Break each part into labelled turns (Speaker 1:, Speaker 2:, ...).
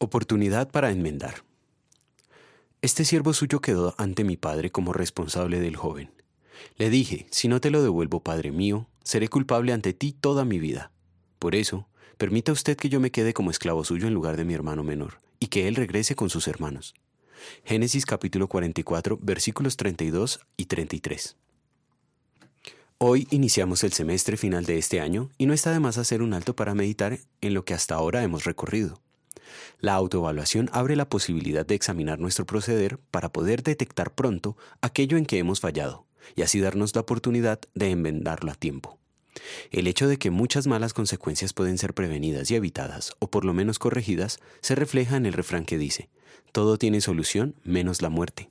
Speaker 1: Oportunidad para enmendar. Este siervo suyo quedó ante mi padre como responsable del joven. Le dije, si no te lo devuelvo, padre mío, seré culpable ante ti toda mi vida. Por eso, permita usted que yo me quede como esclavo suyo en lugar de mi hermano menor, y que él regrese con sus hermanos. Génesis capítulo 44, versículos 32 y 33. Hoy iniciamos el semestre final de este año y no está de más hacer un alto para meditar en lo que hasta ahora hemos recorrido. La autoevaluación abre la posibilidad de examinar nuestro proceder para poder detectar pronto aquello en que hemos fallado y así darnos la oportunidad de enmendarlo a tiempo. El hecho de que muchas malas consecuencias pueden ser prevenidas y evitadas, o por lo menos corregidas, se refleja en el refrán que dice, todo tiene solución menos la muerte.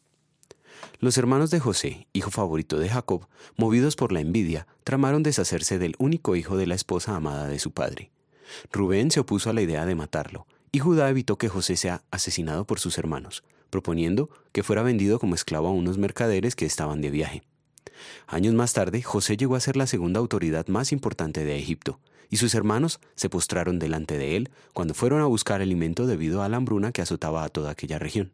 Speaker 1: Los hermanos de José, hijo favorito de Jacob, movidos por la envidia, tramaron deshacerse del único hijo de la esposa amada de su padre. Rubén se opuso a la idea de matarlo, y Judá evitó que José sea asesinado por sus hermanos, proponiendo que fuera vendido como esclavo a unos mercaderes que estaban de viaje. Años más tarde, José llegó a ser la segunda autoridad más importante de Egipto, y sus hermanos se postraron delante de él cuando fueron a buscar alimento debido a la hambruna que azotaba a toda aquella región.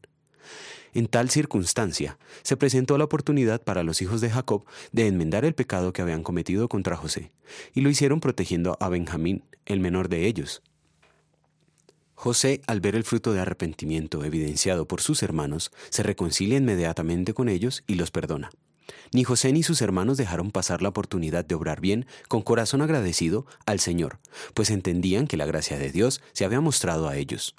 Speaker 1: En tal circunstancia, se presentó la oportunidad para los hijos de Jacob de enmendar el pecado que habían cometido contra José, y lo hicieron protegiendo a Benjamín, el menor de ellos, José, al ver el fruto de arrepentimiento evidenciado por sus hermanos, se reconcilia inmediatamente con ellos y los perdona. Ni José ni sus hermanos dejaron pasar la oportunidad de obrar bien con corazón agradecido al Señor, pues entendían que la gracia de Dios se había mostrado a ellos.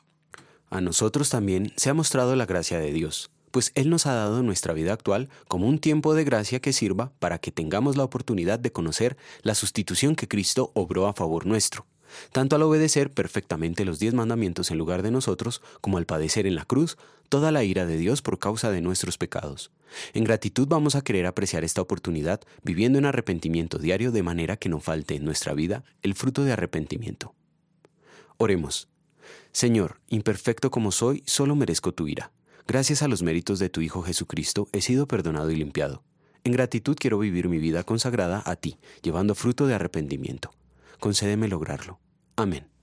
Speaker 1: A nosotros también se ha mostrado la gracia de Dios, pues Él nos ha dado nuestra vida actual como un tiempo de gracia que sirva para que tengamos la oportunidad de conocer la sustitución que Cristo obró a favor nuestro tanto al obedecer perfectamente los diez mandamientos en lugar de nosotros, como al padecer en la cruz toda la ira de Dios por causa de nuestros pecados. En gratitud vamos a querer apreciar esta oportunidad viviendo en arrepentimiento diario de manera que no falte en nuestra vida el fruto de arrepentimiento. Oremos. Señor, imperfecto como soy, solo merezco tu ira. Gracias a los méritos de tu Hijo Jesucristo he sido perdonado y limpiado. En gratitud quiero vivir mi vida consagrada a ti, llevando fruto de arrepentimiento. Concédeme lograrlo. Amén.